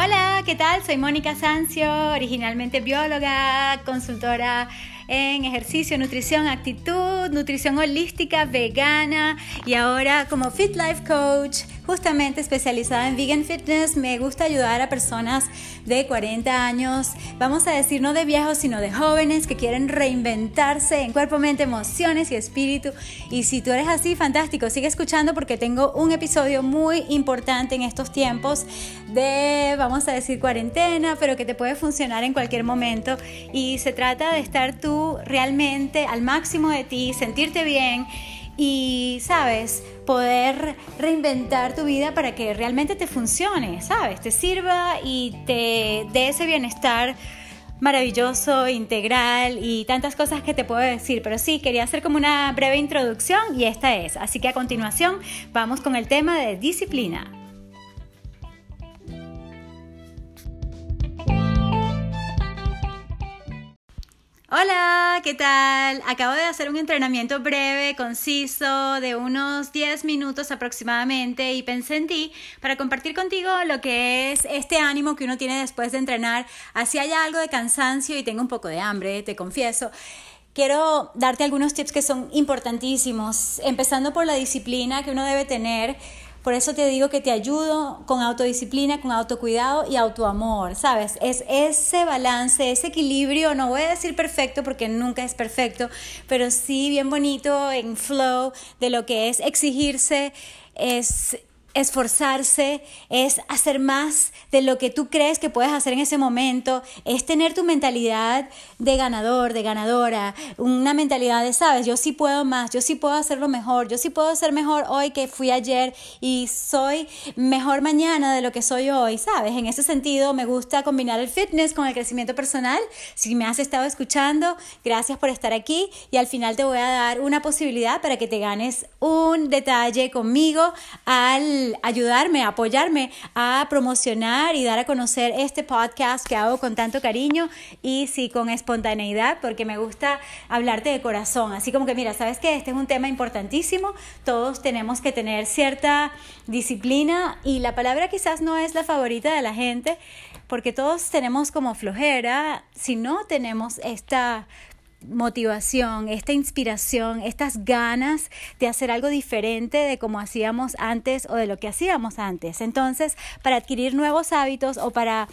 Hola, ¿qué tal? Soy Mónica Sancio, originalmente bióloga, consultora en ejercicio, nutrición, actitud, nutrición holística, vegana y ahora como Fit Life Coach, justamente especializada en vegan fitness. Me gusta ayudar a personas de 40 años, vamos a decir no de viejos, sino de jóvenes que quieren reinventarse en cuerpo, mente, emociones y espíritu. Y si tú eres así, fantástico, sigue escuchando porque tengo un episodio muy importante en estos tiempos de, vamos a decir, cuarentena, pero que te puede funcionar en cualquier momento. Y se trata de estar tú realmente al máximo de ti, sentirte bien y, sabes, poder reinventar tu vida para que realmente te funcione, sabes, te sirva y te dé ese bienestar maravilloso, integral y tantas cosas que te puedo decir, pero sí, quería hacer como una breve introducción y esta es. Así que a continuación vamos con el tema de disciplina. Hola, ¿qué tal? Acabo de hacer un entrenamiento breve, conciso, de unos 10 minutos aproximadamente y pensé en ti para compartir contigo lo que es este ánimo que uno tiene después de entrenar. Así hay algo de cansancio y tengo un poco de hambre, te confieso. Quiero darte algunos tips que son importantísimos, empezando por la disciplina que uno debe tener por eso te digo que te ayudo con autodisciplina, con autocuidado y autoamor, ¿sabes? Es ese balance, ese equilibrio, no voy a decir perfecto porque nunca es perfecto, pero sí bien bonito en flow de lo que es exigirse, es esforzarse, es hacer más de lo que tú crees que puedes hacer en ese momento, es tener tu mentalidad de ganador, de ganadora, una mentalidad de, sabes, yo sí puedo más, yo sí puedo hacerlo mejor, yo sí puedo ser mejor hoy que fui ayer y soy mejor mañana de lo que soy hoy, sabes, en ese sentido me gusta combinar el fitness con el crecimiento personal, si me has estado escuchando, gracias por estar aquí y al final te voy a dar una posibilidad para que te ganes un detalle conmigo al ayudarme, apoyarme a promocionar y dar a conocer este podcast que hago con tanto cariño y sí con espontaneidad porque me gusta hablarte de corazón. Así como que mira, sabes que este es un tema importantísimo, todos tenemos que tener cierta disciplina y la palabra quizás no es la favorita de la gente porque todos tenemos como flojera si no tenemos esta motivación, esta inspiración, estas ganas de hacer algo diferente de como hacíamos antes o de lo que hacíamos antes. Entonces, para adquirir nuevos hábitos o para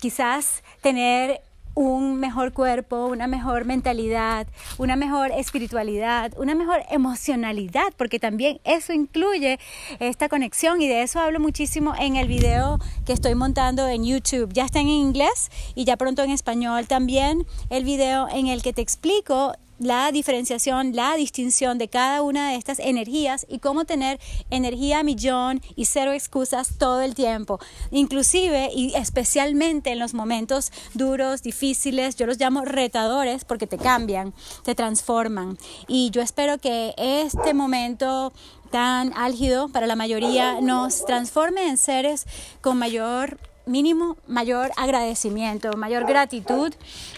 quizás tener un mejor cuerpo, una mejor mentalidad, una mejor espiritualidad, una mejor emocionalidad, porque también eso incluye esta conexión y de eso hablo muchísimo en el video que estoy montando en YouTube. Ya está en inglés y ya pronto en español también el video en el que te explico la diferenciación, la distinción de cada una de estas energías y cómo tener energía a millón y cero excusas todo el tiempo. Inclusive y especialmente en los momentos duros, difíciles, yo los llamo retadores porque te cambian, te transforman. Y yo espero que este momento tan álgido para la mayoría nos transforme en seres con mayor mínimo, mayor agradecimiento, mayor gratitud,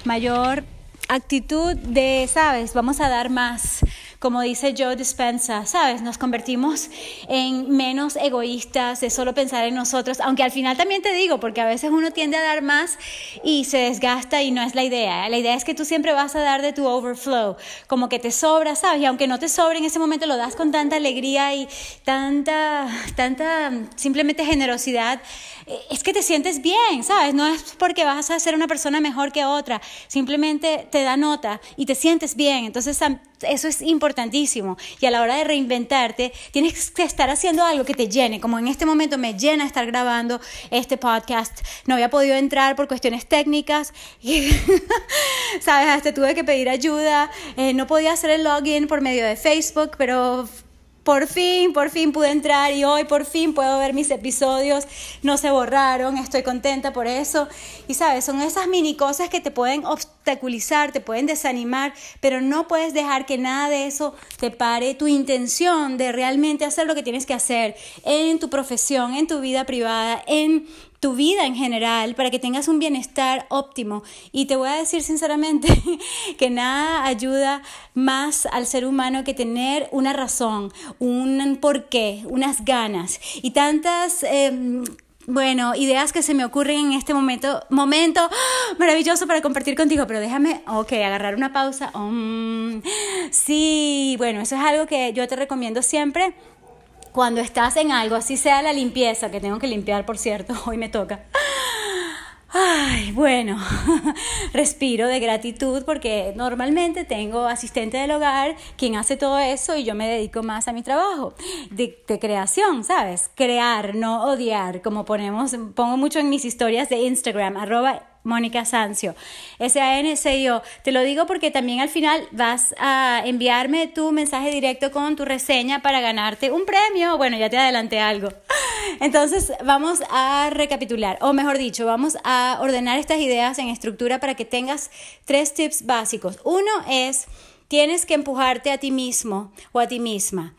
mayor actitud de, sabes, vamos a dar más, como dice Joe Dispensa, sabes, nos convertimos en menos egoístas de solo pensar en nosotros, aunque al final también te digo, porque a veces uno tiende a dar más y se desgasta y no es la idea. La idea es que tú siempre vas a dar de tu overflow, como que te sobra, sabes, y aunque no te sobre en ese momento lo das con tanta alegría y tanta, tanta simplemente generosidad es que te sientes bien, ¿sabes? No es porque vas a ser una persona mejor que otra, simplemente te da nota y te sientes bien. Entonces, eso es importantísimo. Y a la hora de reinventarte, tienes que estar haciendo algo que te llene. Como en este momento me llena estar grabando este podcast. No había podido entrar por cuestiones técnicas. ¿Sabes? Hasta tuve que pedir ayuda. Eh, no podía hacer el login por medio de Facebook, pero por fin, por fin pude entrar y hoy por fin puedo ver mis episodios. No se borraron, estoy contenta por eso. Y sabes, son esas mini cosas que te pueden obstaculizar, te pueden desanimar, pero no puedes dejar que nada de eso te pare tu intención de realmente hacer lo que tienes que hacer en tu profesión, en tu vida privada, en tu vida en general para que tengas un bienestar óptimo. Y te voy a decir sinceramente que nada ayuda más al ser humano que tener una razón, un porqué, unas ganas y tantas... Em, bueno, ideas que se me ocurren en este momento, momento maravilloso para compartir contigo, pero déjame, ok, agarrar una pausa. Um, sí, bueno, eso es algo que yo te recomiendo siempre cuando estás en algo, así sea la limpieza, que tengo que limpiar, por cierto, hoy me toca. Ay, bueno, respiro de gratitud porque normalmente tengo asistente del hogar quien hace todo eso y yo me dedico más a mi trabajo de, creación, ¿sabes? Crear, no odiar, como ponemos, pongo mucho en mis historias de Instagram, arroba Mónica Sancio. S-A-N-C-I-O. Te lo digo porque también al final vas a enviarme tu mensaje directo con tu reseña para ganarte un premio. Bueno, ya te adelanté algo. Entonces, vamos a recapitular, o mejor dicho, vamos a ordenar estas ideas en estructura para que tengas tres tips básicos. Uno es, tienes que empujarte a ti mismo o a ti misma.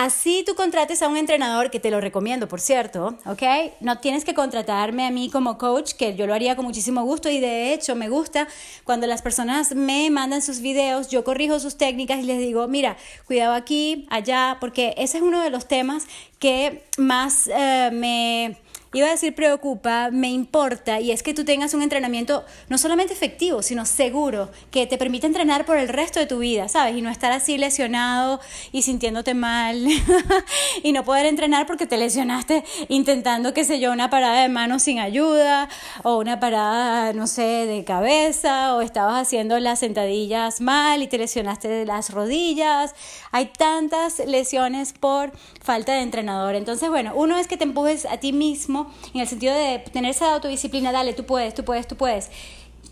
Así tú contrates a un entrenador, que te lo recomiendo, por cierto, ¿ok? No tienes que contratarme a mí como coach, que yo lo haría con muchísimo gusto y de hecho me gusta cuando las personas me mandan sus videos, yo corrijo sus técnicas y les digo, mira, cuidado aquí, allá, porque ese es uno de los temas que más eh, me iba a decir preocupa, me importa, y es que tú tengas un entrenamiento no solamente efectivo, sino seguro, que te permite entrenar por el resto de tu vida, ¿sabes? Y no estar así lesionado y sintiéndote mal y no poder entrenar porque te lesionaste intentando, qué sé yo, una parada de mano sin ayuda o una parada, no sé, de cabeza o estabas haciendo las sentadillas mal y te lesionaste de las rodillas. Hay tantas lesiones por falta de entrenador. Entonces, bueno, uno es que te empujes a ti en el sentido de tener esa autodisciplina, dale, tú puedes, tú puedes, tú puedes.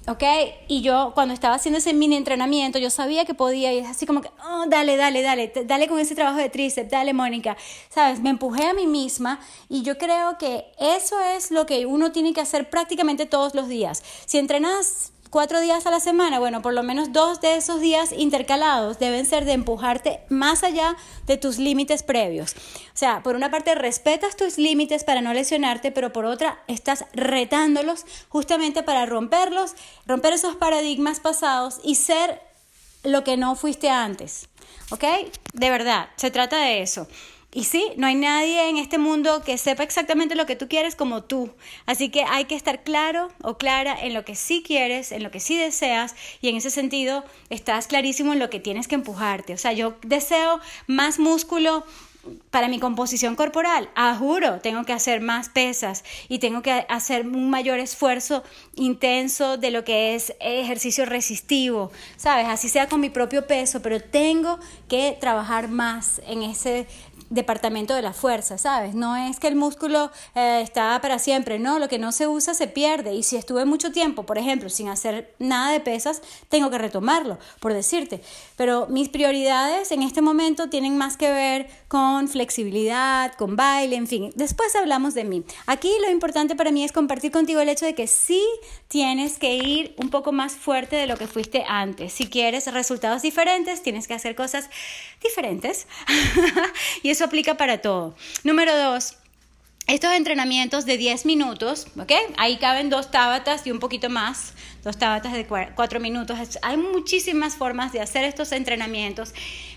¿ok? Y yo cuando estaba haciendo ese mini entrenamiento, yo sabía que podía y es así como que, oh, dale, dale, dale, dale con ese trabajo de tríceps, dale, Mónica, ¿sabes? Me empujé a mí misma y yo creo que eso es lo que uno tiene que hacer prácticamente todos los días. Si entrenas cuatro días a la semana, bueno, por lo menos dos de esos días intercalados deben ser de empujarte más allá de tus límites previos. O sea, por una parte respetas tus límites para no lesionarte, pero por otra estás retándolos justamente para romperlos, romper esos paradigmas pasados y ser lo que no fuiste antes. ¿Ok? De verdad, se trata de eso. Y sí, no hay nadie en este mundo que sepa exactamente lo que tú quieres como tú. Así que hay que estar claro o clara en lo que sí quieres, en lo que sí deseas y en ese sentido estás clarísimo en lo que tienes que empujarte. O sea, yo deseo más músculo para mi composición corporal, ah, juro, tengo que hacer más pesas y tengo que hacer un mayor esfuerzo intenso de lo que es ejercicio resistivo, ¿sabes? Así sea con mi propio peso, pero tengo que trabajar más en ese departamento de la fuerza, ¿sabes? No es que el músculo eh, está para siempre, no, lo que no se usa se pierde y si estuve mucho tiempo, por ejemplo, sin hacer nada de pesas, tengo que retomarlo, por decirte. Pero mis prioridades en este momento tienen más que ver con flexibilidad, con baile, en fin. Después hablamos de mí. Aquí lo importante para mí es compartir contigo el hecho de que sí tienes que ir un poco más fuerte de lo que fuiste antes. Si quieres resultados diferentes, tienes que hacer cosas diferentes. y eso aplica para todo. Número dos. Estos entrenamientos de 10 minutos, ¿ok? Ahí caben dos tábatas y un poquito más, dos tábatas de 4 minutos. Hay muchísimas formas de hacer estos entrenamientos,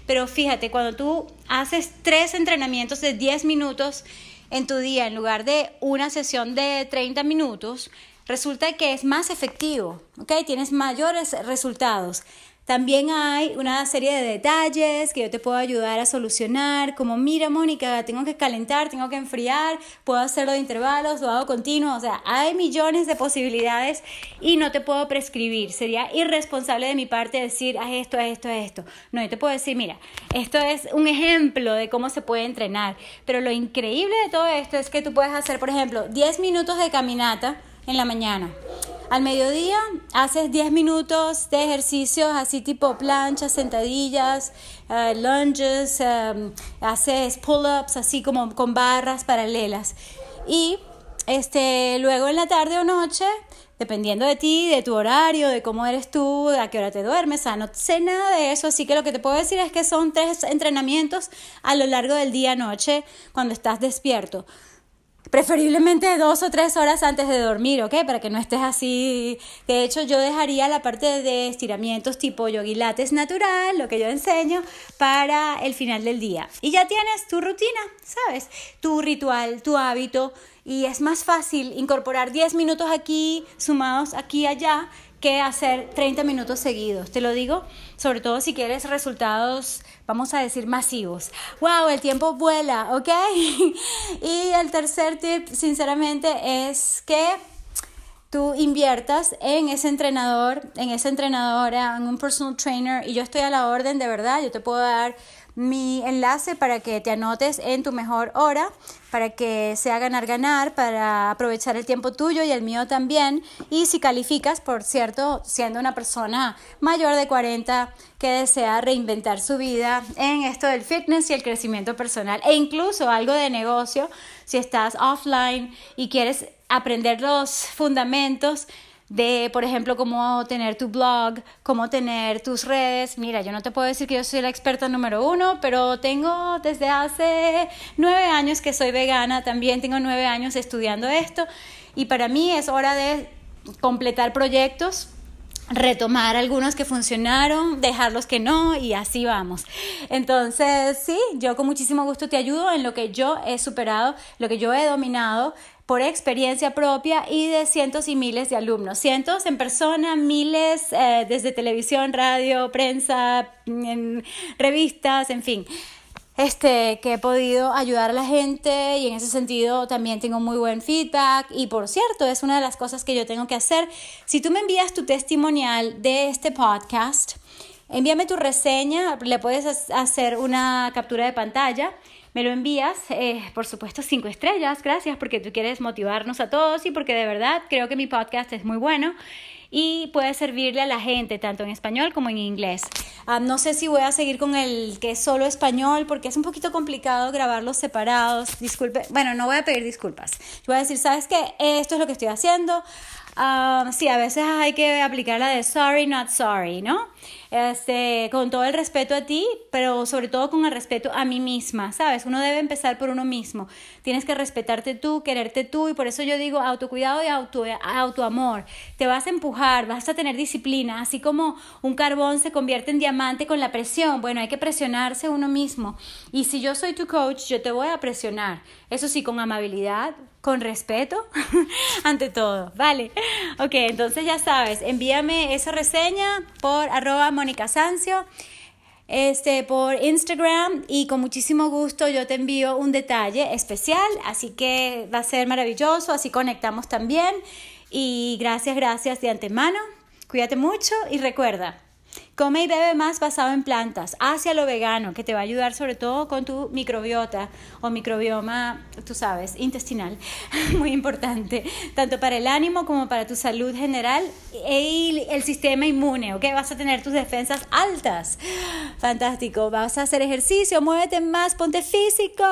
pero fíjate, cuando tú haces tres entrenamientos de 10 minutos en tu día en lugar de una sesión de 30 minutos, resulta que es más efectivo, ¿ok? Tienes mayores resultados. También hay una serie de detalles que yo te puedo ayudar a solucionar, como mira Mónica, tengo que calentar, tengo que enfriar, puedo hacerlo de intervalos, lo hago continuo, o sea, hay millones de posibilidades y no te puedo prescribir. Sería irresponsable de mi parte decir, haz esto, haz esto, haz esto. No, yo te puedo decir, mira, esto es un ejemplo de cómo se puede entrenar, pero lo increíble de todo esto es que tú puedes hacer, por ejemplo, 10 minutos de caminata en la mañana. Al mediodía haces 10 minutos de ejercicios así tipo planchas, sentadillas, uh, lunges, um, haces pull-ups así como con barras paralelas. Y este, luego en la tarde o noche, dependiendo de ti, de tu horario, de cómo eres tú, a qué hora te duermes, o no sé nada de eso, así que lo que te puedo decir es que son tres entrenamientos a lo largo del día-noche cuando estás despierto. Preferiblemente dos o tres horas antes de dormir, ¿ok? Para que no estés así. De hecho, yo dejaría la parte de estiramientos tipo yogilates natural, lo que yo enseño, para el final del día. Y ya tienes tu rutina, ¿sabes? Tu ritual, tu hábito. Y es más fácil incorporar 10 minutos aquí, sumados aquí y allá, que hacer 30 minutos seguidos. Te lo digo, sobre todo si quieres resultados, vamos a decir, masivos. ¡Wow! El tiempo vuela, ¿ok? y el tercer tip, sinceramente, es que tú inviertas en ese entrenador, en esa entrenadora, en un personal trainer, y yo estoy a la orden de verdad, yo te puedo dar mi enlace para que te anotes en tu mejor hora, para que sea ganar ganar, para aprovechar el tiempo tuyo y el mío también. Y si calificas, por cierto, siendo una persona mayor de 40 que desea reinventar su vida en esto del fitness y el crecimiento personal e incluso algo de negocio, si estás offline y quieres aprender los fundamentos, de, por ejemplo, cómo tener tu blog, cómo tener tus redes. Mira, yo no te puedo decir que yo soy la experta número uno, pero tengo desde hace nueve años que soy vegana, también tengo nueve años estudiando esto y para mí es hora de completar proyectos retomar algunos que funcionaron, dejar los que no y así vamos. Entonces, sí, yo con muchísimo gusto te ayudo en lo que yo he superado, lo que yo he dominado por experiencia propia y de cientos y miles de alumnos, cientos en persona, miles eh, desde televisión, radio, prensa, en revistas, en fin. Este, que he podido ayudar a la gente y en ese sentido también tengo muy buen feedback y por cierto es una de las cosas que yo tengo que hacer. Si tú me envías tu testimonial de este podcast, envíame tu reseña, le puedes hacer una captura de pantalla me lo envías, eh, por supuesto, cinco estrellas, gracias porque tú quieres motivarnos a todos y porque de verdad creo que mi podcast es muy bueno y puede servirle a la gente tanto en español como en inglés. Ah, no sé si voy a seguir con el que es solo español porque es un poquito complicado grabarlos separados. Disculpe, bueno, no voy a pedir disculpas. Yo voy a decir, ¿sabes qué? Esto es lo que estoy haciendo. Uh, sí, a veces hay que aplicar la de sorry, not sorry, ¿no? Este, con todo el respeto a ti, pero sobre todo con el respeto a mí misma, ¿sabes? Uno debe empezar por uno mismo. Tienes que respetarte tú, quererte tú, y por eso yo digo autocuidado y auto, autoamor. Te vas a empujar, vas a tener disciplina, así como un carbón se convierte en diamante con la presión. Bueno, hay que presionarse uno mismo. Y si yo soy tu coach, yo te voy a presionar. Eso sí, con amabilidad, con respeto, ante todo, ¿vale? Ok, entonces ya sabes, envíame esa reseña por arroba Mónica Sancio, este, por Instagram y con muchísimo gusto yo te envío un detalle especial, así que va a ser maravilloso, así conectamos también. Y gracias, gracias de antemano, cuídate mucho y recuerda, Come y bebe más basado en plantas, hacia lo vegano, que te va a ayudar sobre todo con tu microbiota o microbioma, tú sabes, intestinal, muy importante, tanto para el ánimo como para tu salud general y el sistema inmune, ¿ok? Vas a tener tus defensas altas. Fantástico, vas a hacer ejercicio, muévete más, ponte físico.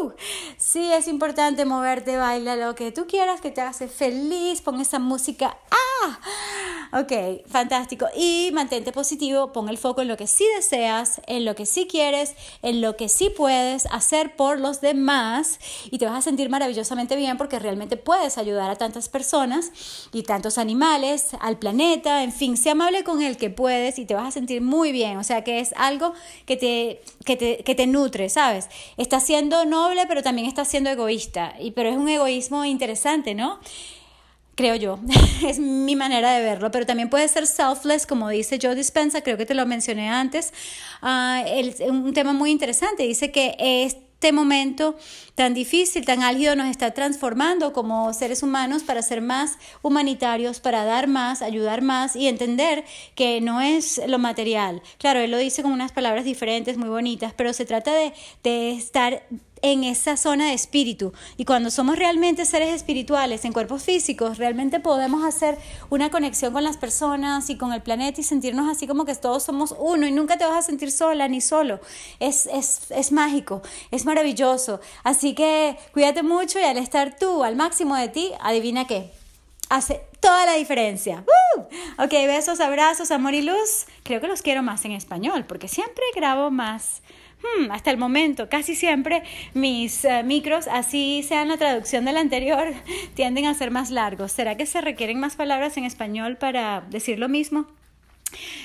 ¡Uh! Sí, es importante moverte, baila lo que tú quieras, que te hace feliz, pon esa música. ¡Ah! Ok, fantástico. Y mantente positivo, pon el foco en lo que sí deseas, en lo que sí quieres, en lo que sí puedes hacer por los demás y te vas a sentir maravillosamente bien porque realmente puedes ayudar a tantas personas y tantos animales, al planeta, en fin, sé amable con el que puedes y te vas a sentir muy bien. O sea que es algo que te, que te, que te nutre, ¿sabes? Estás siendo noble, pero también estás siendo egoísta. Y, pero es un egoísmo interesante, ¿no? Creo yo, es mi manera de verlo, pero también puede ser selfless, como dice Joe Dispensa, creo que te lo mencioné antes, uh, un tema muy interesante, dice que este momento tan difícil, tan álgido nos está transformando como seres humanos para ser más humanitarios, para dar más, ayudar más y entender que no es lo material. Claro, él lo dice con unas palabras diferentes, muy bonitas, pero se trata de, de estar en esa zona de espíritu. Y cuando somos realmente seres espirituales en cuerpos físicos, realmente podemos hacer una conexión con las personas y con el planeta y sentirnos así como que todos somos uno y nunca te vas a sentir sola ni solo. Es, es, es mágico, es maravilloso. Así que cuídate mucho y al estar tú al máximo de ti, adivina qué. Hace toda la diferencia. Ok, besos, abrazos, amor y luz. Creo que los quiero más en español porque siempre grabo más hmm, hasta el momento, casi siempre mis eh, micros, así sean la traducción del anterior, tienden a ser más largos. ¿Será que se requieren más palabras en español para decir lo mismo?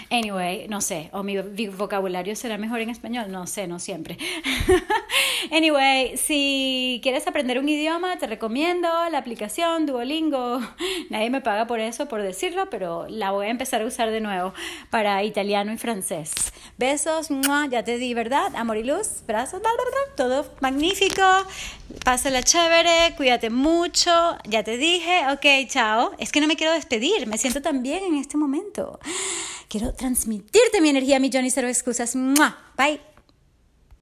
Anyway, no sé, o mi vocabulario será mejor en español, no sé, no siempre. anyway, si quieres aprender un idioma, te recomiendo la aplicación Duolingo. Nadie me paga por eso, por decirlo, pero la voy a empezar a usar de nuevo para italiano y francés. Besos, ya te di, ¿verdad? Amor y luz, brazos, todo magnífico. Pásala chévere, cuídate mucho, ya te dije, ok, chao. Es que no me quiero despedir, me siento tan bien en este momento. Quiero transmitirte mi energía, mi Johnny Cero Excusas. Bye.